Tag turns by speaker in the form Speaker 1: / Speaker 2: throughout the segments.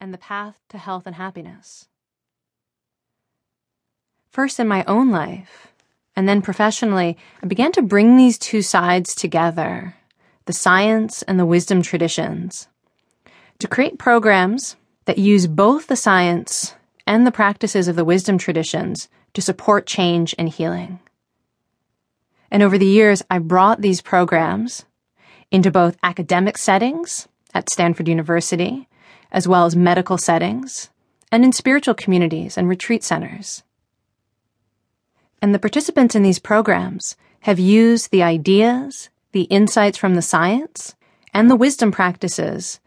Speaker 1: and the path to health and happiness. First, in my own life, and then professionally, I began to bring these two sides together the science and the wisdom traditions to create programs that use both the science and the practices of the wisdom traditions to support change and healing. And over the years, I brought these programs into both academic settings at Stanford University, as well as medical settings, and in spiritual communities and retreat centers. And the participants in these programs have used the ideas, the insights from the science, and the wisdom practices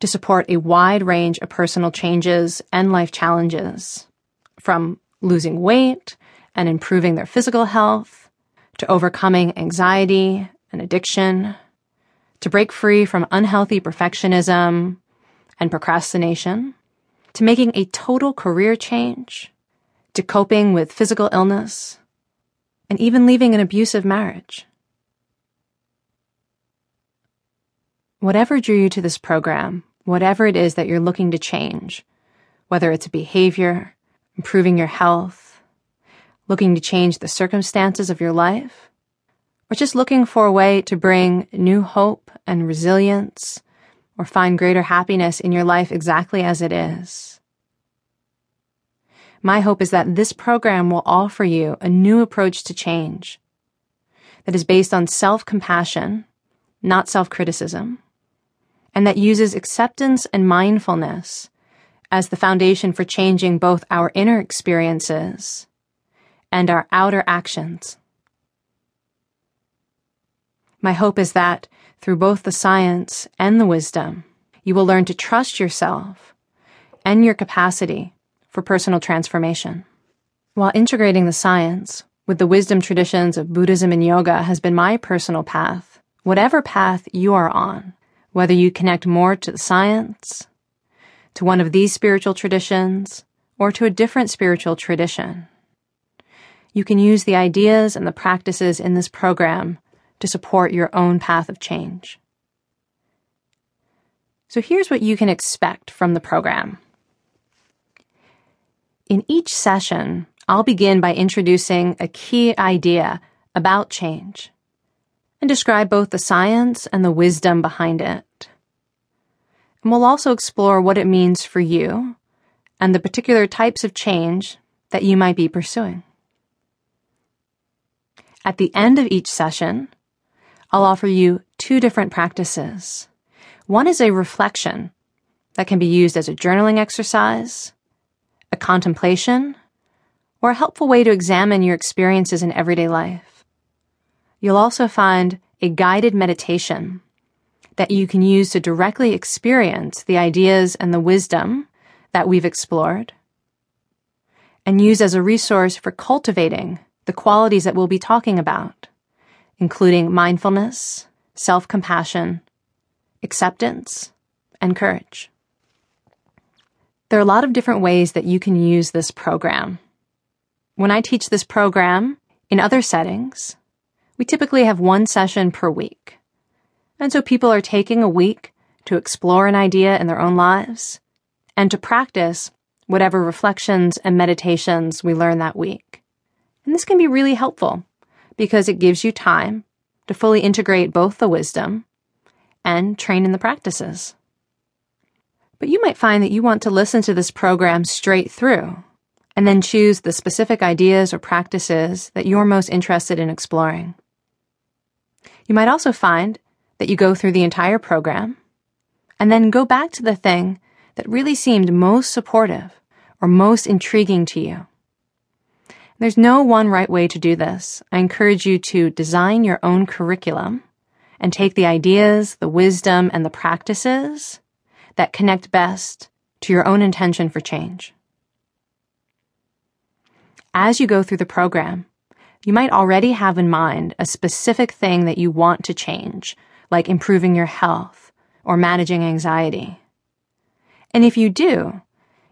Speaker 1: to support a wide range of personal changes and life challenges, from losing weight and improving their physical health, to overcoming anxiety and addiction, to break free from unhealthy perfectionism and procrastination, to making a total career change, to coping with physical illness, and even leaving an abusive marriage. Whatever drew you to this program, whatever it is that you're looking to change, whether it's a behavior, improving your health, looking to change the circumstances of your life, or just looking for a way to bring new hope and resilience or find greater happiness in your life exactly as it is. My hope is that this program will offer you a new approach to change that is based on self compassion, not self criticism, and that uses acceptance and mindfulness as the foundation for changing both our inner experiences and our outer actions. My hope is that through both the science and the wisdom, you will learn to trust yourself and your capacity for personal transformation. While integrating the science with the wisdom traditions of Buddhism and yoga has been my personal path, whatever path you are on, whether you connect more to the science, to one of these spiritual traditions, or to a different spiritual tradition. You can use the ideas and the practices in this program to support your own path of change. So here's what you can expect from the program. In each session, I'll begin by introducing a key idea about change and describe both the science and the wisdom behind it. And we'll also explore what it means for you and the particular types of change that you might be pursuing. At the end of each session, I'll offer you two different practices. One is a reflection that can be used as a journaling exercise, a contemplation, or a helpful way to examine your experiences in everyday life. You'll also find a guided meditation that you can use to directly experience the ideas and the wisdom that we've explored and use as a resource for cultivating the qualities that we'll be talking about, including mindfulness, self-compassion, acceptance, and courage. There are a lot of different ways that you can use this program. When I teach this program in other settings, we typically have one session per week. And so people are taking a week to explore an idea in their own lives and to practice whatever reflections and meditations we learn that week. And this can be really helpful because it gives you time to fully integrate both the wisdom and train in the practices. But you might find that you want to listen to this program straight through and then choose the specific ideas or practices that you're most interested in exploring. You might also find that you go through the entire program and then go back to the thing that really seemed most supportive or most intriguing to you. There's no one right way to do this. I encourage you to design your own curriculum and take the ideas, the wisdom, and the practices that connect best to your own intention for change. As you go through the program, you might already have in mind a specific thing that you want to change like improving your health or managing anxiety. And if you do,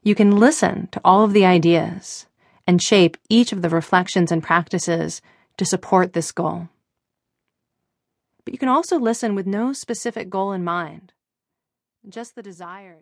Speaker 1: you can listen to all of the ideas and shape each of the reflections and practices to support this goal. But you can also listen with no specific goal in mind, just the desire.